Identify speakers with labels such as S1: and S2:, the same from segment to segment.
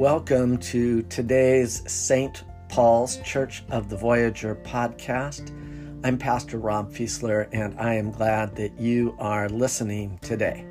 S1: Welcome to today's St. Paul's Church of the Voyager podcast. I'm Pastor Rob Fiesler, and I am glad that you are listening today.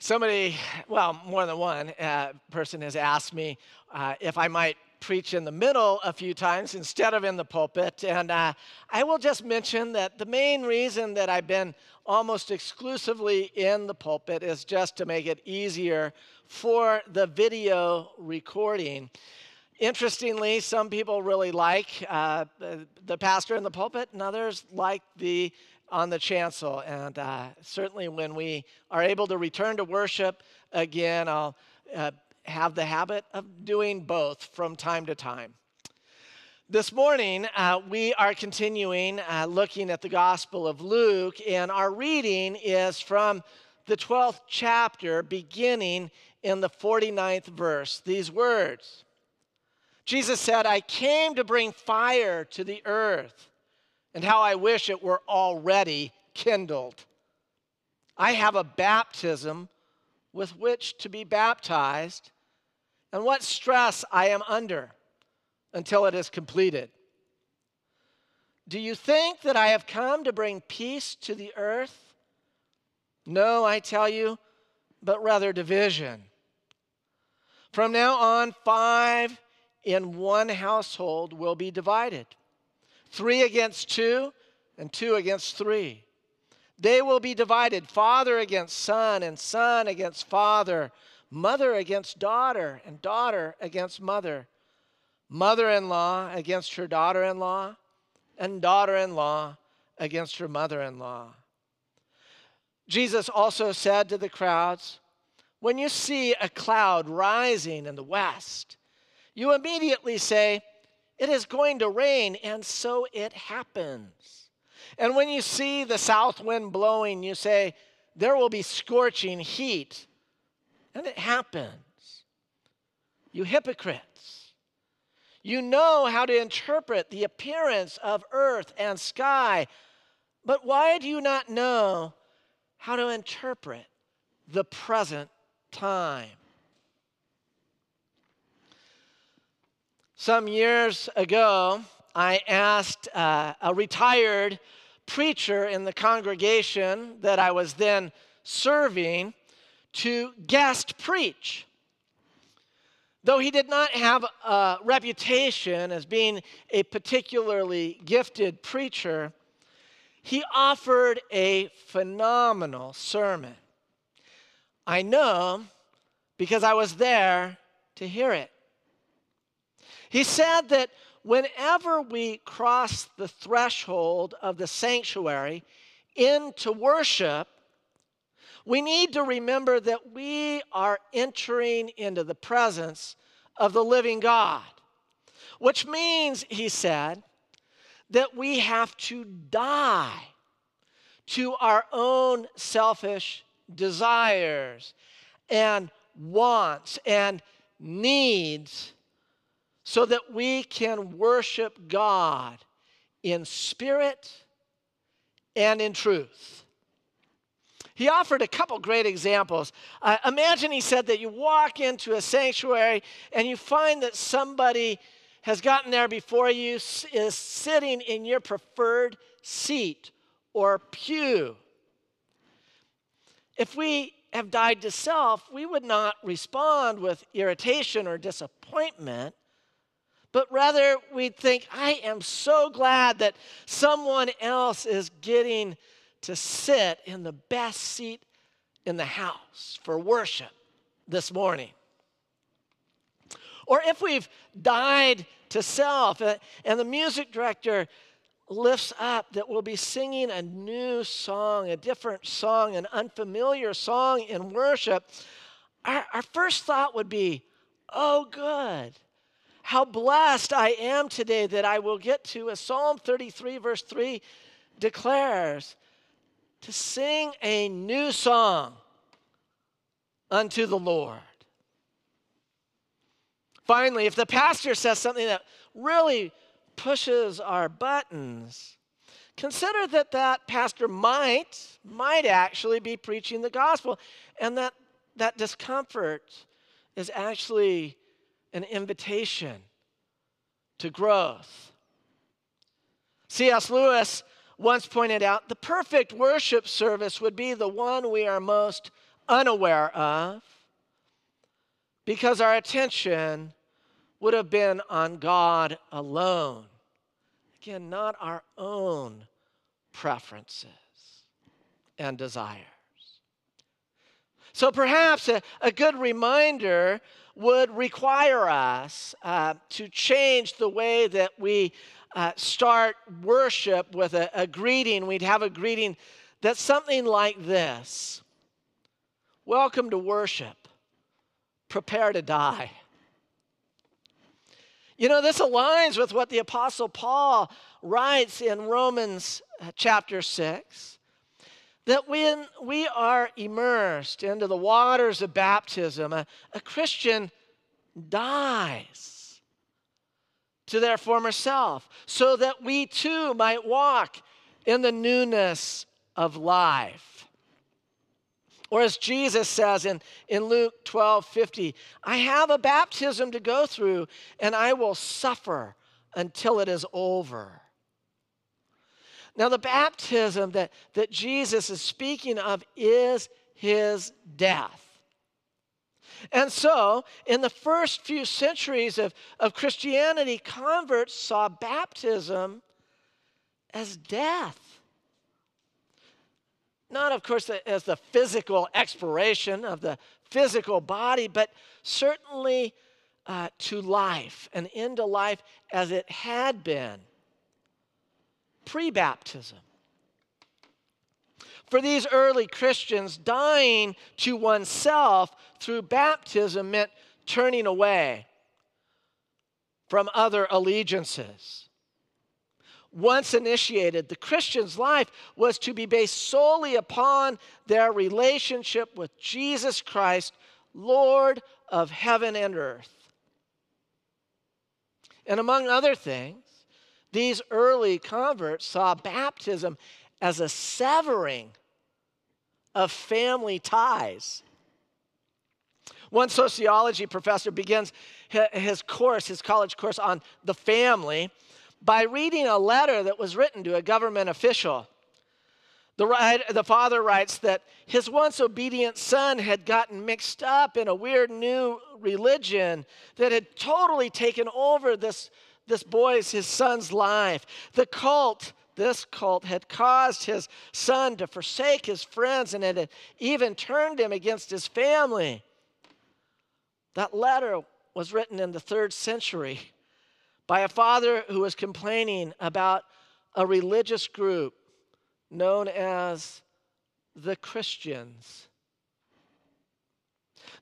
S2: Somebody, well, more than one uh, person has asked me uh, if I might preach in the middle a few times instead of in the pulpit. And uh, I will just mention that the main reason that I've been almost exclusively in the pulpit is just to make it easier for the video recording. Interestingly, some people really like uh, the pastor in the pulpit, and others like the on the chancel. And uh, certainly, when we are able to return to worship again, I'll uh, have the habit of doing both from time to time. This morning, uh, we are continuing uh, looking at the Gospel of Luke, and our reading is from the 12th chapter, beginning in the 49th verse. These words Jesus said, I came to bring fire to the earth, and how I wish it were already kindled. I have a baptism with which to be baptized, and what stress I am under until it is completed. Do you think that I have come to bring peace to the earth? No, I tell you, but rather division. From now on, five in one household will be divided three against two, and two against three. They will be divided father against son, and son against father, mother against daughter, and daughter against mother, mother in law against her daughter in law, and daughter in law against her mother in law. Jesus also said to the crowds, When you see a cloud rising in the west, you immediately say, It is going to rain, and so it happens. And when you see the south wind blowing, you say, There will be scorching heat. And it happens. You hypocrites. You know how to interpret the appearance of earth and sky, but why do you not know how to interpret the present time? Some years ago, I asked uh, a retired preacher in the congregation that I was then serving to guest preach. Though he did not have a reputation as being a particularly gifted preacher, he offered a phenomenal sermon. I know because I was there to hear it. He said that whenever we cross the threshold of the sanctuary into worship, we need to remember that we are entering into the presence of the living God, which means, he said, that we have to die to our own selfish desires and wants and needs so that we can worship God in spirit and in truth. He offered a couple great examples. Uh, imagine he said that you walk into a sanctuary and you find that somebody has gotten there before you, is sitting in your preferred seat or pew. If we have died to self, we would not respond with irritation or disappointment but rather we'd think, I am so glad that someone else is getting to sit in the best seat in the house for worship this morning. Or if we've died to self uh, and the music director lifts up that we'll be singing a new song, a different song, an unfamiliar song in worship, our, our first thought would be, oh, good. How blessed I am today that I will get to, as Psalm 33, verse 3 declares, to sing a new song unto the Lord. Finally, if the pastor says something that really pushes our buttons, consider that that pastor might might actually be preaching the gospel and that that discomfort is actually an invitation to growth. C.S. Lewis once pointed out the perfect worship service would be the one we are most unaware of because our attention would have been on God alone. Again, not our own preferences and desires. So perhaps a, a good reminder would require us uh, to change the way that we uh, start worship with a, a greeting. We'd have a greeting that's something like this Welcome to worship. Prepare to die. You know, this aligns with what the Apostle Paul writes in Romans uh, chapter 6 that when we are immersed into the waters of baptism, a, a Christian dies to their former self so that we too might walk in the newness of life. Or as Jesus says in, in Luke 12 50, I have a baptism to go through, and I will suffer until it is over. Now, the baptism that, that Jesus is speaking of is his death. And so, in the first few centuries of, of Christianity, converts saw baptism as death. Not, of course, as the physical expiration of the physical body, but certainly uh, to life, and into life as it had been pre baptism. For these early Christians, dying to oneself through baptism meant turning away from other allegiances. Once initiated, the Christian's life was to be based solely upon their relationship with Jesus Christ, Lord of heaven and earth. And among other things, these early converts saw baptism as a severing of family ties. One sociology professor begins his course, his college course on the family, by reading a letter that was written to a government official. The, the father writes that his once obedient son had gotten mixed up in a weird new religion that had totally taken over this this boy's, his son's life. The cult, this cult, had caused his son to forsake his friends and it had even turned him against his family. That letter was written in the third century by a father who was complaining about a religious group known as the Christians.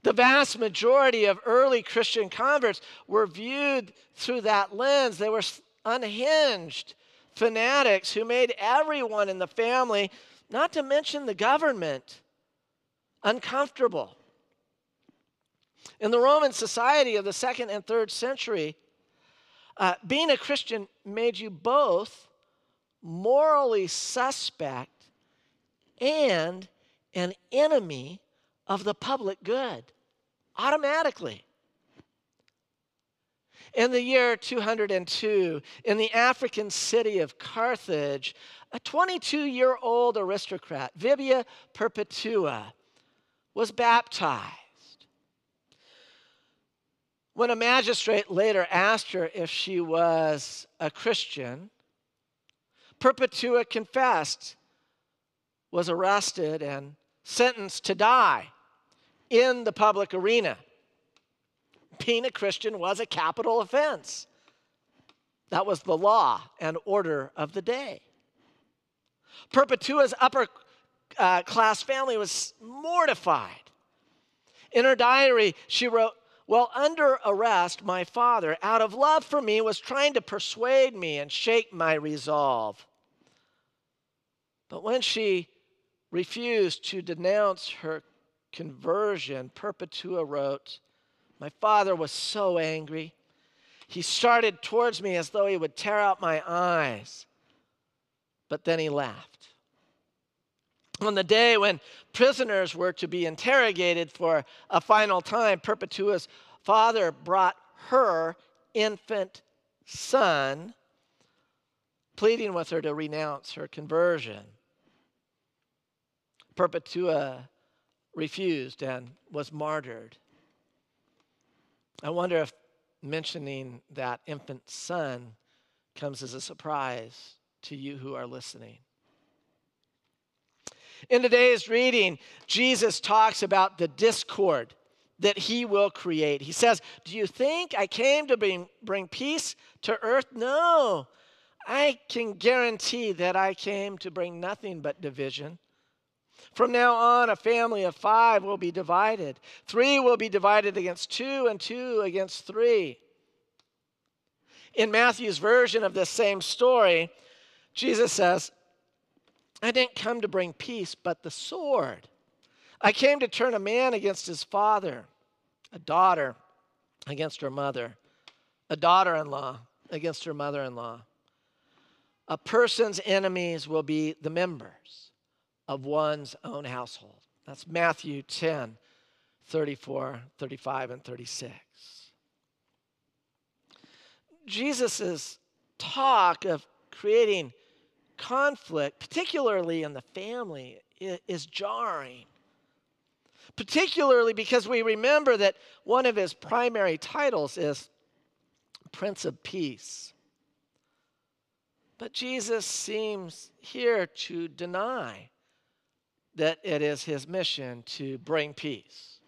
S2: The vast majority of early Christian converts were viewed through that lens. They were unhinged fanatics who made everyone in the family, not to mention the government, uncomfortable. In the Roman society of the second and third century, uh, being a Christian made you both morally suspect and an enemy of the public good automatically. In the year 202, in the African city of Carthage, a 22 year old aristocrat, Vibia Perpetua, was baptized. When a magistrate later asked her if she was a Christian, Perpetua confessed, was arrested, and sentenced to die in the public arena. Being a Christian was a capital offense. That was the law and order of the day. Perpetua's upper uh, class family was mortified. In her diary, she wrote, While under arrest, my father, out of love for me, was trying to persuade me and shake my resolve. But when she refused to denounce her conversion, Perpetua wrote, My father was so angry. He started towards me as though he would tear out my eyes. but then he laughed. On the day when prisoners were to be interrogated for a final time, Perpetua's father brought her infant son, pleading with her to renounce her conversion. Perpetua refused and was martyred. I wonder if mentioning that infant son comes as a surprise to you who are listening. In today's reading, Jesus talks about the discord that he will create. He says, Do you think I came to bring, bring peace to earth? No. I can guarantee that I came to bring nothing but division. From now on, a family of five will be divided. Three will be divided against two, and two against three. In Matthew's version of this same story, Jesus says, I didn't come to bring peace, but the sword. I came to turn a man against his father, a daughter against her mother, a daughter in law against her mother in law. A person's enemies will be the members of one's own household. That's Matthew 10, 34, 35, and 36. Jesus' talk of creating conflict, particularly in the family, is jarring. Particularly because we remember that one of his primary titles is Prince of Peace. But Jesus seems here to deny that it is his mission to bring peace.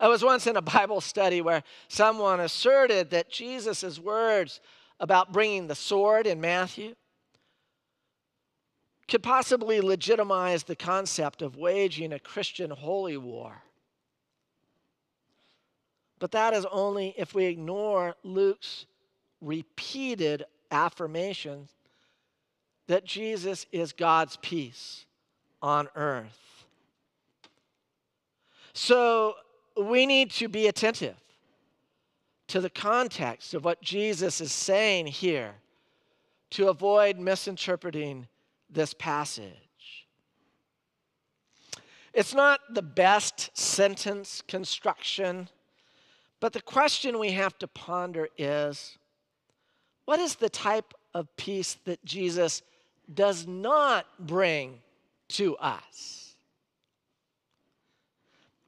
S2: I was once in a Bible study where someone asserted that Jesus' words about bringing the sword in Matthew could possibly legitimize the concept of waging a Christian holy war. But that is only if we ignore Luke's repeated affirmation that Jesus is God's peace on earth. So we need to be attentive to the context of what Jesus is saying here to avoid misinterpreting this passage. It's not the best sentence construction, but the question we have to ponder is what is the type of peace that Jesus does not bring to us.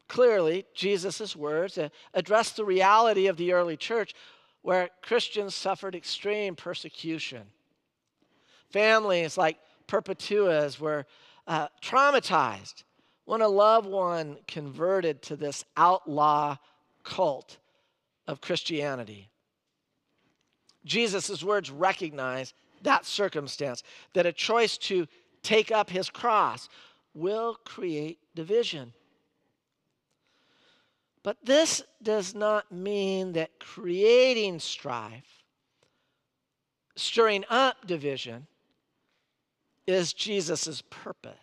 S2: Clearly, Jesus' words address the reality of the early church where Christians suffered extreme persecution. Families like Perpetua's were uh, traumatized when a loved one converted to this outlaw cult of Christianity. Jesus' words recognize that circumstance, that a choice to take up his cross will create division. But this does not mean that creating strife, stirring up division, is Jesus' purpose.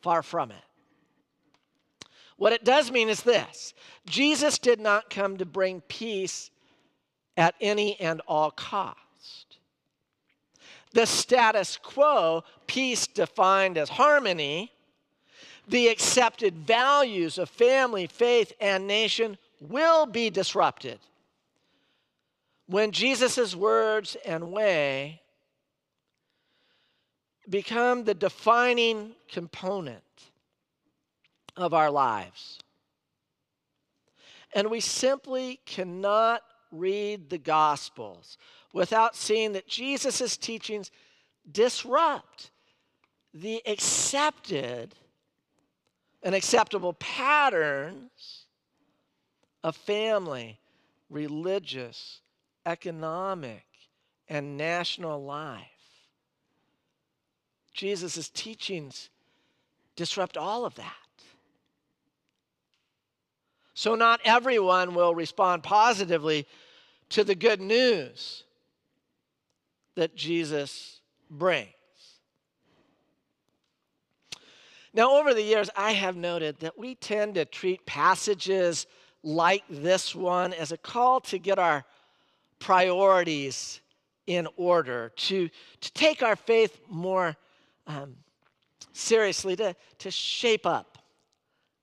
S2: Far from it. What it does mean is this Jesus did not come to bring peace at any and all cost the status quo, peace defined as harmony, the accepted values of family, faith, and nation will be disrupted when Jesus' words and way become the defining component of our lives. And we simply cannot read the Gospels without seeing that Jesus' teachings disrupt the accepted and acceptable patterns of family, religious, economic, and national life. Jesus' teachings disrupt all of that. So, not everyone will respond positively to the good news that Jesus brings. Now, over the years, I have noted that we tend to treat passages like this one as a call to get our priorities in order, to, to take our faith more um, seriously, to, to shape up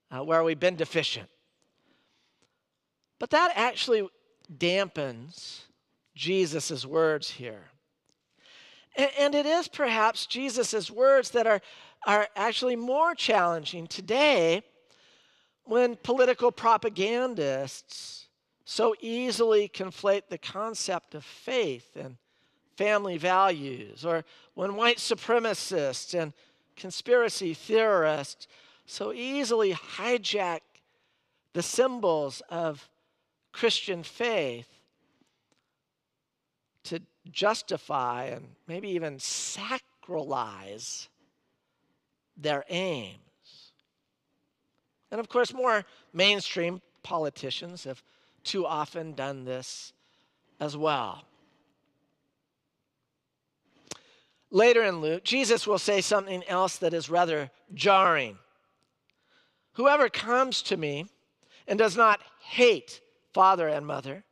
S2: uh, where we've been deficient. But that actually dampens Jesus' words here. And, and it is perhaps Jesus' words that are, are actually more challenging today when political propagandists so easily conflate the concept of faith and family values, or when white supremacists and conspiracy theorists so easily hijack the symbols of Christian faith to justify and maybe even sacralize their aims. And of course, more mainstream politicians have too often done this as well. Later in Luke, Jesus will say something else that is rather jarring. Whoever comes to me and does not hate father and mother,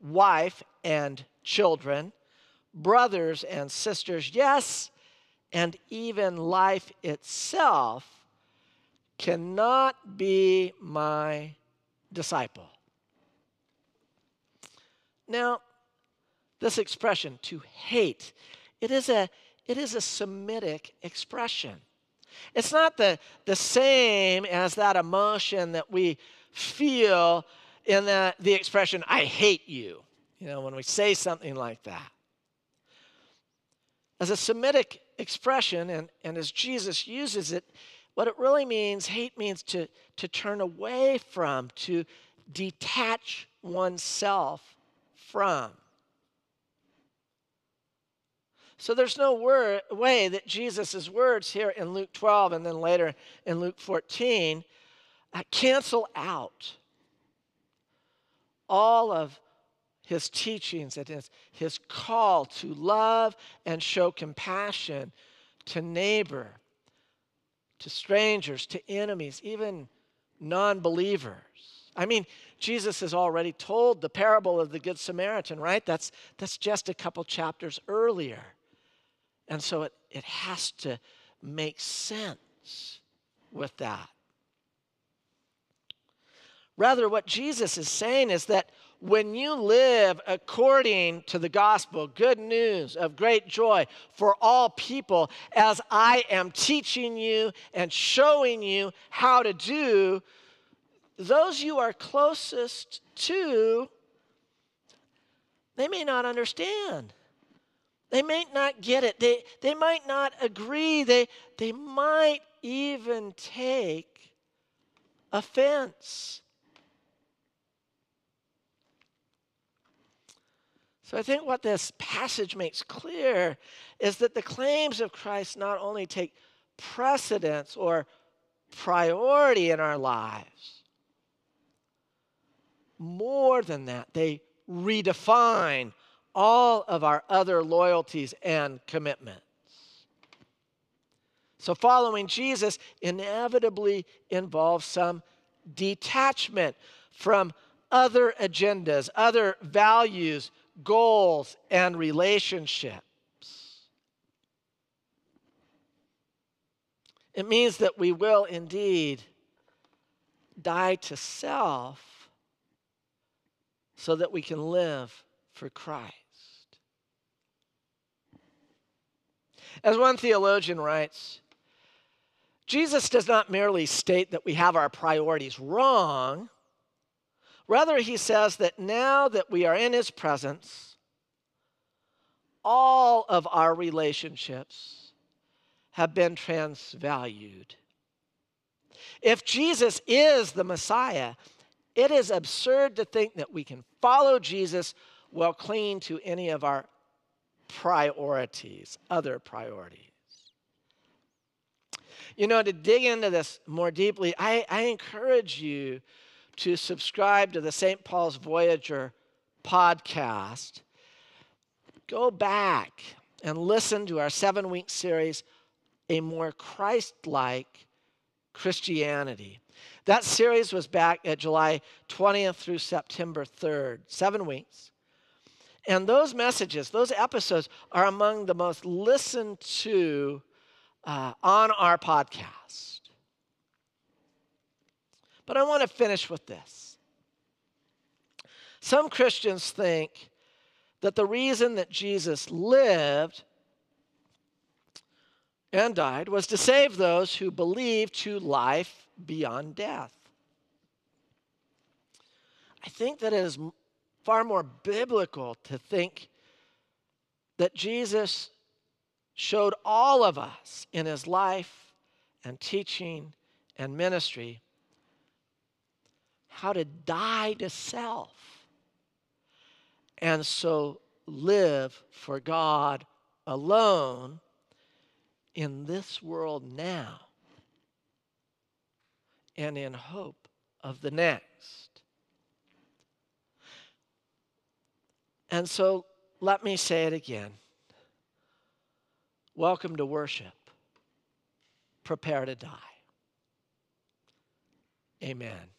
S2: wife and children, brothers and sisters, yes, and even life itself, cannot be my disciple. Now, this expression, to hate, it is a, it is a Semitic expression. It's not the, the same as that emotion that we feel in the, the expression, I hate you, you know, when we say something like that. As a Semitic expression, and, and as Jesus uses it, what it really means, hate means to, to turn away from, to detach oneself from. So there's no word, way that Jesus' words here in Luke 12 and then later in Luke 14 uh, cancel out all of his teachings and his, his call to love and show compassion to neighbor, to strangers, to enemies, even non believers. I mean, Jesus has already told the parable of the Good Samaritan, right? That's, that's just a couple chapters earlier. And so it, it has to make sense with that. Rather, what Jesus is saying is that when you live according to the gospel, good news of great joy for all people, as I am teaching you and showing you how to do, those you are closest to, they may not understand. They may not get it. They, they might not agree. They, they might even take offense. So I think what this passage makes clear is that the claims of Christ not only take precedence or priority in our lives, more than that, they redefine all of our other loyalties and commitments. So, following Jesus inevitably involves some detachment from other agendas, other values, goals, and relationships. It means that we will indeed die to self so that we can live for Christ. As one theologian writes, Jesus does not merely state that we have our priorities wrong. Rather, he says that now that we are in his presence, all of our relationships have been transvalued. If Jesus is the Messiah, it is absurd to think that we can follow Jesus while clinging to any of our priorities, other priorities. You know, to dig into this more deeply, I, I encourage you to subscribe to the St. Paul's Voyager podcast. Go back and listen to our seven week series, A More Christ Like Christianity. That series was back at July 20th through September 3rd, seven weeks. And those messages, those episodes, are among the most listened to uh, on our podcast. But I want to finish with this. Some Christians think that the reason that Jesus lived and died was to save those who believe to life beyond death. I think that it is far more biblical to think that Jesus showed all of us in his life and teaching and ministry how to die to self and so live for God alone in this world now and in hope of the next. And so let me say it again. Welcome to worship. Prepare to die. Amen.